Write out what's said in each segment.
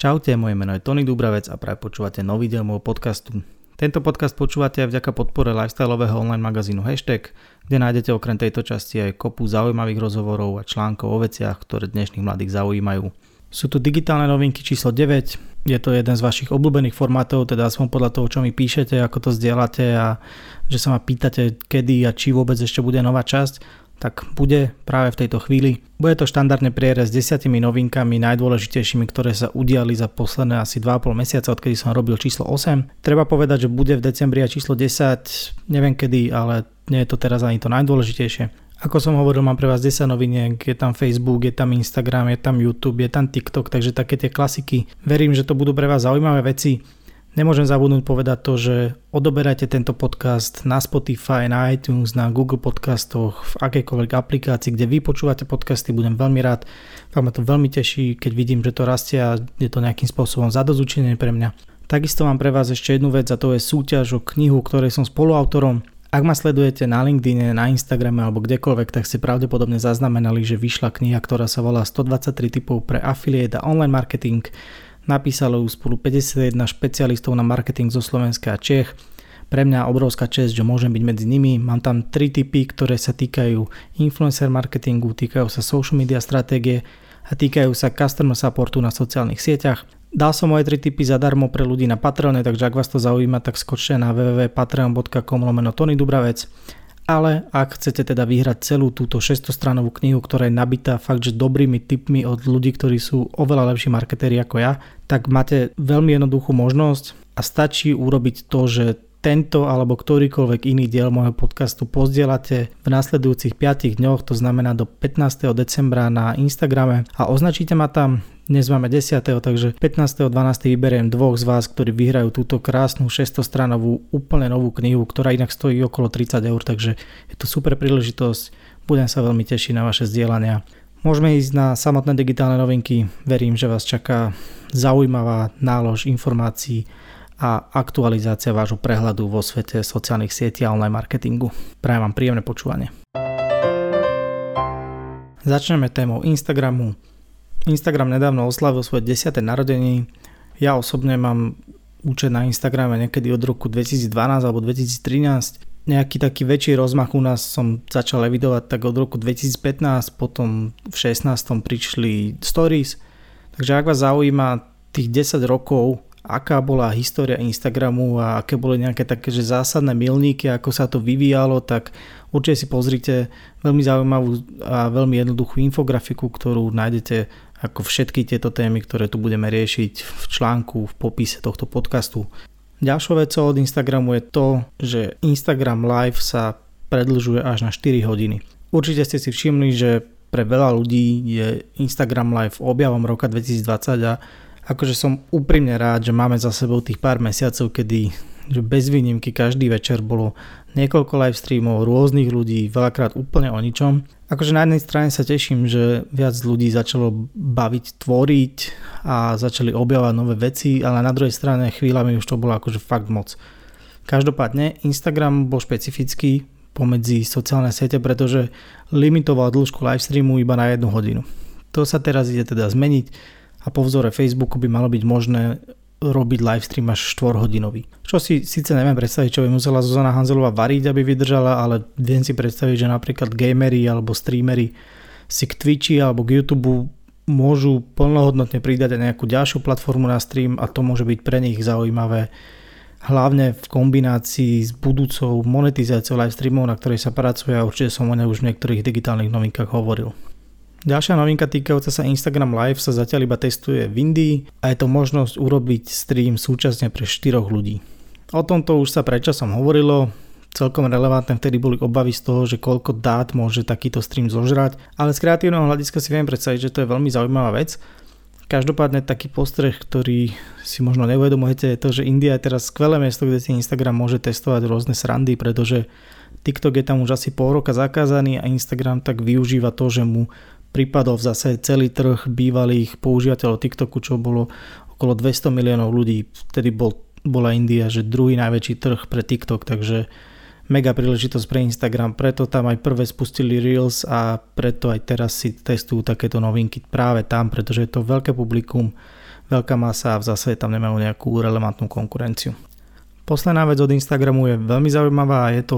Čaute, moje meno je Tony Dubravec a práve počúvate nový diel môjho podcastu. Tento podcast počúvate aj vďaka podpore lifestyleového online magazínu Hashtag, kde nájdete okrem tejto časti aj kopu zaujímavých rozhovorov a článkov o veciach, ktoré dnešných mladých zaujímajú. Sú tu digitálne novinky číslo 9, je to jeden z vašich obľúbených formátov, teda aspoň podľa toho, čo mi píšete, ako to zdieľate a že sa ma pýtate, kedy a či vôbec ešte bude nová časť tak bude práve v tejto chvíli. Bude to štandardne prierez s desiatimi novinkami najdôležitejšími, ktoré sa udiali za posledné asi 2,5 mesiaca, odkedy som robil číslo 8. Treba povedať, že bude v decembri aj číslo 10, neviem kedy, ale nie je to teraz ani to najdôležitejšie. Ako som hovoril, mám pre vás 10 noviniek, je tam Facebook, je tam Instagram, je tam YouTube, je tam TikTok, takže také tie klasiky. Verím, že to budú pre vás zaujímavé veci. Nemôžem zabudnúť povedať to, že odoberajte tento podcast na Spotify, na iTunes, na Google podcastoch, v akejkoľvek aplikácii, kde vy počúvate podcasty, budem veľmi rád. Fakt ma to veľmi teší, keď vidím, že to rastie a je to nejakým spôsobom zadozučenie pre mňa. Takisto mám pre vás ešte jednu vec a to je súťaž o knihu, ktorej som spoluautorom. Ak ma sledujete na LinkedIn, na Instagrame alebo kdekoľvek, tak ste pravdepodobne zaznamenali, že vyšla kniha, ktorá sa volá 123 typov pre affiliate a online marketing Napísalo ju spolu 51 špecialistov na marketing zo Slovenska a Čech. Pre mňa obrovská čest, že môžem byť medzi nimi. Mám tam tri typy, ktoré sa týkajú influencer marketingu, týkajú sa social media stratégie a týkajú sa customer supportu na sociálnych sieťach. Dal som moje tri typy zadarmo pre ľudí na Patreone, takže ak vás to zaujíma, tak skočte na www.patreon.com lomeno Tony Dubravec ale ak chcete teda vyhrať celú túto 600 stranovú knihu, ktorá je nabitá fakt, že dobrými tipmi od ľudí, ktorí sú oveľa lepší marketéri ako ja, tak máte veľmi jednoduchú možnosť a stačí urobiť to, že tento alebo ktorýkoľvek iný diel môjho podcastu pozdielate v nasledujúcich 5 dňoch, to znamená do 15. decembra na Instagrame a označíte ma tam, dnes máme 10. takže 15.12. vyberiem dvoch z vás, ktorí vyhrajú túto krásnu 600 stranovú úplne novú knihu, ktorá inak stojí okolo 30 eur, takže je to super príležitosť. Budem sa veľmi tešiť na vaše zdieľania. Môžeme ísť na samotné digitálne novinky. Verím, že vás čaká zaujímavá nálož informácií a aktualizácia vášho prehľadu vo svete sociálnych sietí a online marketingu. Prajem vám príjemné počúvanie. Začneme témou Instagramu. Instagram nedávno oslavil svoje 10. narodeniny. Ja osobne mám účet na Instagrame niekedy od roku 2012 alebo 2013. Nejaký taký väčší rozmach u nás som začal evidovať tak od roku 2015, potom v 16. prišli stories. Takže ak vás zaujíma tých 10 rokov, aká bola história Instagramu a aké boli nejaké také že zásadné milníky, ako sa to vyvíjalo, tak určite si pozrite veľmi zaujímavú a veľmi jednoduchú infografiku, ktorú nájdete ako všetky tieto témy, ktoré tu budeme riešiť v článku, v popise tohto podcastu. Ďalšou vecou od Instagramu je to, že Instagram Live sa predlžuje až na 4 hodiny. Určite ste si všimli, že pre veľa ľudí je Instagram Live objavom roka 2020 a akože som úprimne rád, že máme za sebou tých pár mesiacov, kedy že bez výnimky každý večer bolo niekoľko live streamov rôznych ľudí, veľakrát úplne o ničom. Akože na jednej strane sa teším, že viac ľudí začalo baviť, tvoriť a začali objavovať nové veci, ale na druhej strane chvíľami už to bolo akože fakt moc. Každopádne Instagram bol špecifický pomedzi sociálne siete, pretože limitoval dĺžku live streamu iba na jednu hodinu. To sa teraz ide teda zmeniť a po vzore Facebooku by malo byť možné robiť livestream až 4 hodinový. Čo si síce neviem predstaviť, čo by musela Zuzana Hanzelová variť, aby vydržala, ale viem si predstaviť, že napríklad gamery alebo streamery si k Twitchi alebo k YouTube môžu plnohodnotne pridať aj nejakú ďalšiu platformu na stream a to môže byť pre nich zaujímavé hlavne v kombinácii s budúcou monetizáciou live streamov, na ktorej sa pracuje a určite som o nej už v niektorých digitálnych novinkách hovoril. Ďalšia novinka týkajúca sa Instagram Live sa zatiaľ iba testuje v Indii a je to možnosť urobiť stream súčasne pre 4 ľudí. O tomto už sa predčasom hovorilo, celkom relevantné vtedy boli obavy z toho, že koľko dát môže takýto stream zožrať, ale z kreatívneho hľadiska si viem predstaviť, že to je veľmi zaujímavá vec. Každopádne taký postreh, ktorý si možno neuvedomujete, je to, že India je teraz skvelé miesto, kde si Instagram môže testovať rôzne srandy, pretože TikTok je tam už asi pol roka zakázaný a Instagram tak využíva to, že mu pripadol v zase celý trh bývalých používateľov TikToku, čo bolo okolo 200 miliónov ľudí. Vtedy bol, bola India, že druhý najväčší trh pre TikTok, takže mega príležitosť pre Instagram, preto tam aj prvé spustili Reels a preto aj teraz si testujú takéto novinky práve tam, pretože je to veľké publikum, veľká masa a v zásade tam nemajú nejakú relevantnú konkurenciu. Posledná vec od Instagramu je veľmi zaujímavá a je to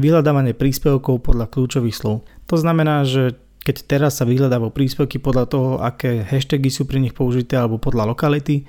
vyhľadávanie príspevkov podľa kľúčových slov. To znamená, že keď teraz sa vyhľadávajú príspevky podľa toho, aké hashtagy sú pri nich použité alebo podľa lokality,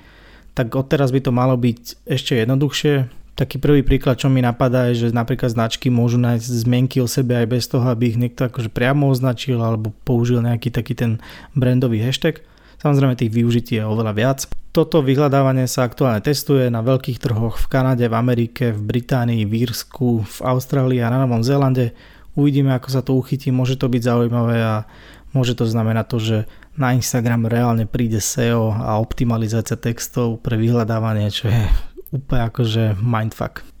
tak odteraz by to malo byť ešte jednoduchšie. Taký prvý príklad, čo mi napadá, je, že napríklad značky môžu nájsť zmenky o sebe aj bez toho, aby ich niekto akože priamo označil alebo použil nejaký taký ten brandový hashtag. Samozrejme tých využití je oveľa viac. Toto vyhľadávanie sa aktuálne testuje na veľkých trhoch v Kanade, v Amerike, v Británii, v Írsku, v Austrálii a na Novom Zélande. Uvidíme, ako sa to uchytí, môže to byť zaujímavé a môže to znamenať to, že na Instagram reálne príde SEO a optimalizácia textov pre vyhľadávanie, čo je úplne akože mindfuck.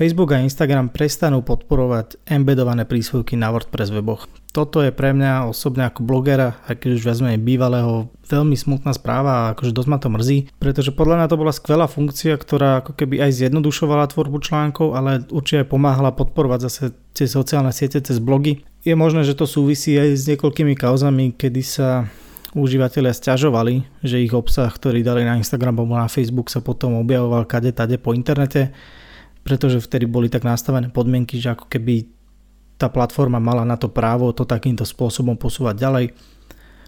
Facebook a Instagram prestanú podporovať embedované príspevky na WordPress weboch. Toto je pre mňa osobne ako blogera, aj keď už menej bývalého, veľmi smutná správa a akože dosť ma to mrzí, pretože podľa mňa to bola skvelá funkcia, ktorá ako keby aj zjednodušovala tvorbu článkov, ale určite aj pomáhala podporovať zase tie sociálne siete cez blogy. Je možné, že to súvisí aj s niekoľkými kauzami, kedy sa užívateľia stiažovali, že ich obsah, ktorý dali na Instagram alebo na Facebook sa potom objavoval kade tade po internete pretože vtedy boli tak nastavené podmienky, že ako keby tá platforma mala na to právo to takýmto spôsobom posúvať ďalej.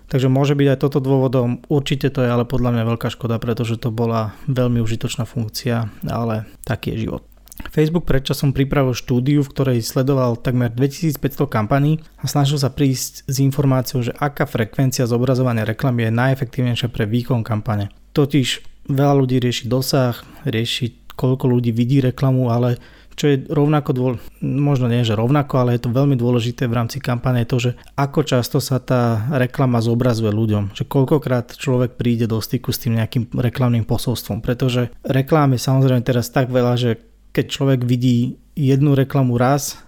Takže môže byť aj toto dôvodom, určite to je ale podľa mňa veľká škoda, pretože to bola veľmi užitočná funkcia, ale taký je život. Facebook predčasom pripravil štúdiu, v ktorej sledoval takmer 2500 kampaní a snažil sa prísť s informáciou, že aká frekvencia zobrazovania reklamy je najefektívnejšia pre výkon kampane. Totiž veľa ľudí rieši dosah, rieši koľko ľudí vidí reklamu, ale čo je rovnako dôležité, možno nie, že rovnako, ale je to veľmi dôležité v rámci kampane to, že ako často sa tá reklama zobrazuje ľuďom, že koľkokrát človek príde do styku s tým nejakým reklamným posolstvom, pretože reklám je samozrejme teraz tak veľa, že keď človek vidí jednu reklamu raz,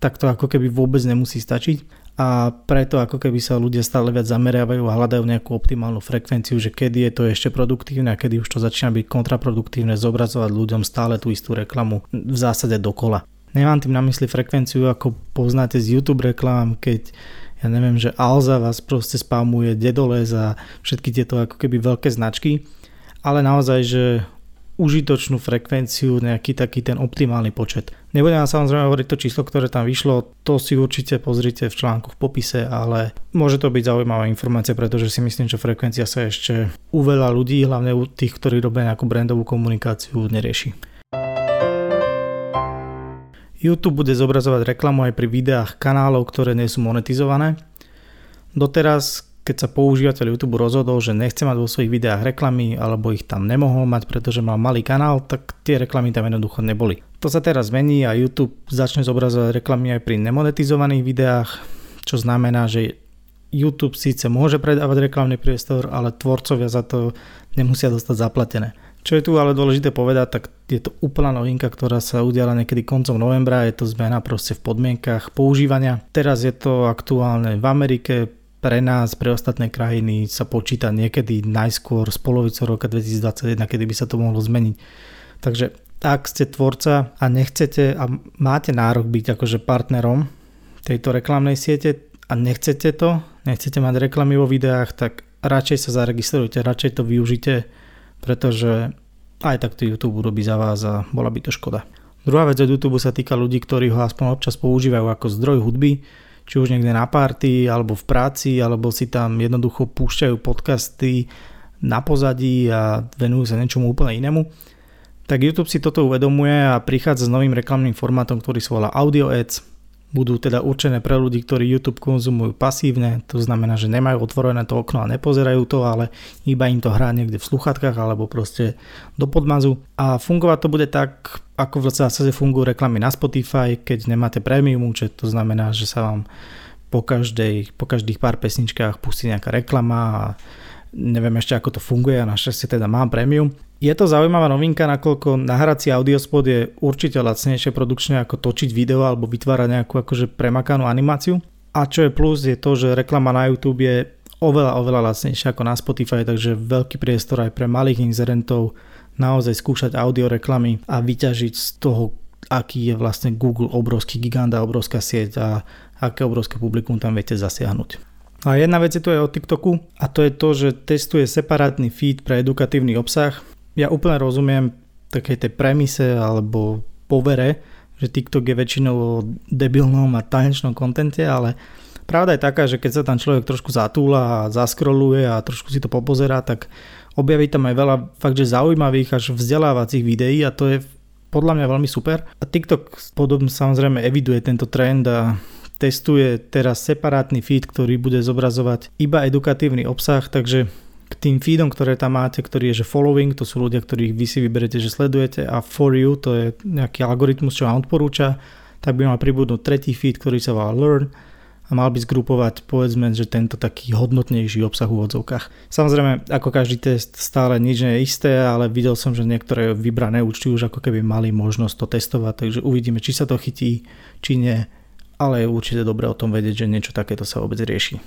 tak to ako keby vôbec nemusí stačiť a preto ako keby sa ľudia stále viac zameriavajú a hľadajú nejakú optimálnu frekvenciu, že kedy je to ešte produktívne a kedy už to začína byť kontraproduktívne zobrazovať ľuďom stále tú istú reklamu v zásade dokola. Nemám tým na mysli frekvenciu, ako poznáte z YouTube reklám, keď ja neviem, že Alza vás proste spamuje, Dedolez a všetky tieto ako keby veľké značky, ale naozaj, že užitočnú frekvenciu, nejaký taký ten optimálny počet. Nebudem vám samozrejme hovoriť to číslo, ktoré tam vyšlo, to si určite pozrite v článku v popise, ale môže to byť zaujímavá informácia, pretože si myslím, že frekvencia sa ešte u veľa ľudí, hlavne u tých, ktorí robia nejakú brandovú komunikáciu, nerieši. YouTube bude zobrazovať reklamu aj pri videách kanálov, ktoré nie sú monetizované. Doteraz keď sa používateľ YouTube rozhodol, že nechce mať vo svojich videách reklamy alebo ich tam nemohol mať, pretože mal malý kanál, tak tie reklamy tam jednoducho neboli. To sa teraz zmení a YouTube začne zobrazovať reklamy aj pri nemonetizovaných videách, čo znamená, že YouTube síce môže predávať reklamný priestor, ale tvorcovia za to nemusia dostať zaplatené. Čo je tu ale dôležité povedať, tak je to úplná novinka, ktorá sa udiala niekedy koncom novembra, je to zmena proste v podmienkach používania. Teraz je to aktuálne v Amerike, pre nás, pre ostatné krajiny sa počíta niekedy najskôr z polovice roka 2021, kedy by sa to mohlo zmeniť. Takže ak ste tvorca a nechcete a máte nárok byť akože partnerom tejto reklamnej siete a nechcete to, nechcete mať reklamy vo videách, tak radšej sa zaregistrujte, radšej to využite, pretože aj tak to YouTube urobí za vás a bola by to škoda. Druhá vec od YouTube sa týka ľudí, ktorí ho aspoň občas používajú ako zdroj hudby či už niekde na party, alebo v práci, alebo si tam jednoducho púšťajú podcasty na pozadí a venujú sa niečomu úplne inému, tak YouTube si toto uvedomuje a prichádza s novým reklamným formátom, ktorý sa volá Audio Ads. Budú teda určené pre ľudí, ktorí YouTube konzumujú pasívne, to znamená, že nemajú otvorené to okno a nepozerajú to, ale iba im to hrá niekde v sluchatkách alebo proste do podmazu. A fungovať to bude tak, ako v zásade fungujú reklamy na Spotify, keď nemáte premium účet, to znamená, že sa vám po, každej, po každých pár pesničkách pustí nejaká reklama a neviem ešte ako to funguje a našťastie teda mám premium. Je to zaujímavá novinka, nakoľko nahrací audiospot je určite lacnejšie produkčne ako točiť video alebo vytvárať nejakú akože premakanú animáciu. A čo je plus je to, že reklama na YouTube je oveľa, oveľa lacnejšia ako na Spotify, takže veľký priestor aj pre malých inzerentov naozaj skúšať audio reklamy a vyťažiť z toho, aký je vlastne Google obrovský gigant a obrovská sieť a aké obrovské publikum tam viete zasiahnuť. A jedna vec je tu aj o TikToku a to je to, že testuje separátny feed pre edukatívny obsah. Ja úplne rozumiem takej tej premise alebo povere, že TikTok je väčšinou o debilnom a tanečnom kontente, ale pravda je taká, že keď sa tam človek trošku zatúla a zaskroluje a trošku si to popozerá, tak objaví tam aj veľa fakt, že zaujímavých až vzdelávacích videí a to je podľa mňa veľmi super. A TikTok podobne samozrejme eviduje tento trend a testuje teraz separátny feed, ktorý bude zobrazovať iba edukatívny obsah, takže k tým feedom, ktoré tam máte, ktorý je že following, to sú ľudia, ktorých vy si vyberete, že sledujete a for you, to je nejaký algoritmus, čo vám odporúča, tak by mal pribudnúť tretí feed, ktorý sa volá learn a mal by zgrupovať povedzme, že tento taký hodnotnejší obsah v odzovkách. Samozrejme, ako každý test stále nič nie je isté, ale videl som, že niektoré vybrané účty už ako keby mali možnosť to testovať, takže uvidíme, či sa to chytí, či nie ale je určite dobré o tom vedieť, že niečo takéto sa vôbec rieši.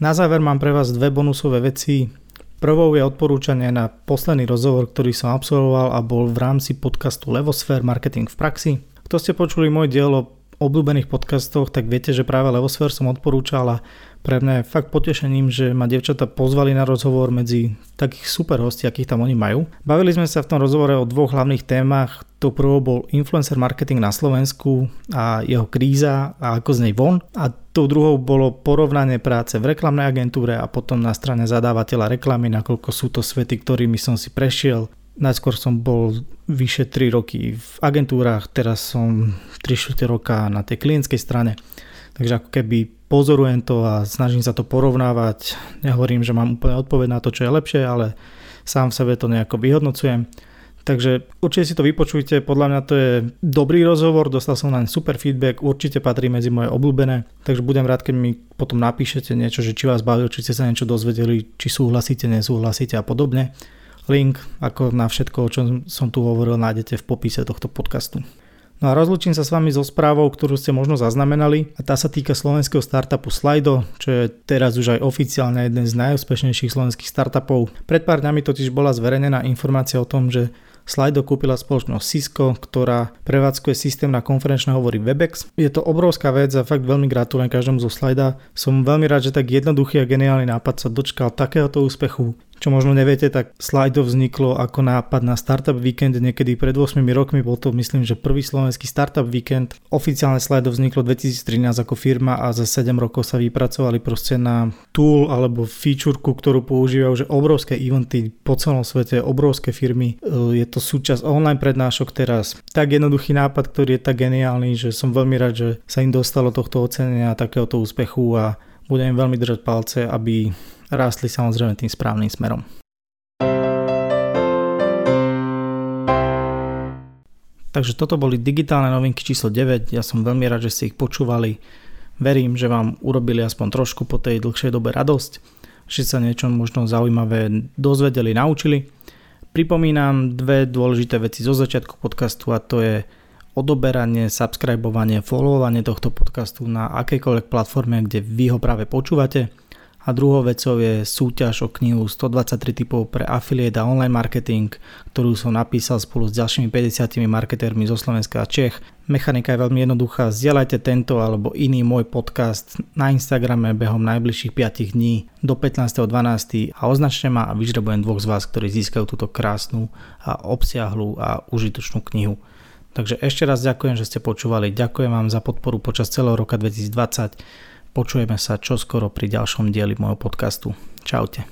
Na záver mám pre vás dve bonusové veci. Prvou je odporúčanie na posledný rozhovor, ktorý som absolvoval a bol v rámci podcastu Levosphere Marketing v praxi. Kto ste počuli môj diel o obľúbených podcastoch, tak viete, že práve Levosphere som odporúčal a pre mňa je fakt potešením, že ma devčata pozvali na rozhovor medzi takých super hostí, akých tam oni majú. Bavili sme sa v tom rozhovore o dvoch hlavných témach. To prvo bol influencer marketing na Slovensku a jeho kríza a ako z nej von. A tou druhou bolo porovnanie práce v reklamnej agentúre a potom na strane zadávateľa reklamy, nakoľko sú to svety, ktorými som si prešiel. Najskôr som bol vyše 3 roky v agentúrach, teraz som 3 roka na tej klientskej strane. Takže ako keby pozorujem to a snažím sa to porovnávať. Nehovorím, že mám úplne odpoveď na to, čo je lepšie, ale sám v sebe to nejako vyhodnocujem. Takže určite si to vypočujte, podľa mňa to je dobrý rozhovor, dostal som na super feedback, určite patrí medzi moje obľúbené, takže budem rád, keď mi potom napíšete niečo, že či vás bavilo, či ste sa niečo dozvedeli, či súhlasíte, nesúhlasíte a podobne. Link, ako na všetko, o čom som tu hovoril, nájdete v popise tohto podcastu. No a rozlučím sa s vami so správou, ktorú ste možno zaznamenali a tá sa týka slovenského startupu Slido, čo je teraz už aj oficiálne jeden z najúspešnejších slovenských startupov. Pred pár dňami totiž bola zverejnená informácia o tom, že Slido kúpila spoločnosť Cisco, ktorá prevádzkuje systém na konferenčné hovory Webex. Je to obrovská vec a fakt veľmi gratulujem každému zo Slida. Som veľmi rád, že tak jednoduchý a geniálny nápad sa dočkal takéhoto úspechu. Čo možno neviete, tak Slido vzniklo ako nápad na Startup Weekend niekedy pred 8 rokmi. Bol to myslím, že prvý slovenský Startup Weekend. Oficiálne Slido vzniklo 2013 ako firma a za 7 rokov sa vypracovali proste na tool alebo feature, ktorú používajú že obrovské eventy po celom svete, obrovské firmy. E, je to súčasť online prednášok teraz. Tak jednoduchý nápad, ktorý je tak geniálny, že som veľmi rád, že sa im dostalo tohto ocenenia takéhoto úspechu a budem veľmi držať palce, aby rástli samozrejme tým správnym smerom. Takže toto boli digitálne novinky číslo 9, ja som veľmi rád, že ste ich počúvali. Verím, že vám urobili aspoň trošku po tej dlhšej dobe radosť, že sa niečo možno zaujímavé dozvedeli, naučili. Pripomínam dve dôležité veci zo začiatku podcastu a to je odoberanie, subscribovanie, followovanie tohto podcastu na akejkoľvek platforme, kde vy ho práve počúvate. A druhou vecou je súťaž o knihu 123 typov pre affiliate a online marketing, ktorú som napísal spolu s ďalšími 50 marketérmi zo Slovenska a Čech. Mechanika je veľmi jednoduchá, zdieľajte tento alebo iný môj podcast na Instagrame behom najbližších 5 dní do 15.12. a označte ma a vyžrebujem dvoch z vás, ktorí získajú túto krásnu a obsiahlu a užitočnú knihu. Takže ešte raz ďakujem, že ste počúvali, ďakujem vám za podporu počas celého roka 2020 Počujeme sa čoskoro pri ďalšom dieli môjho podcastu. Čaute.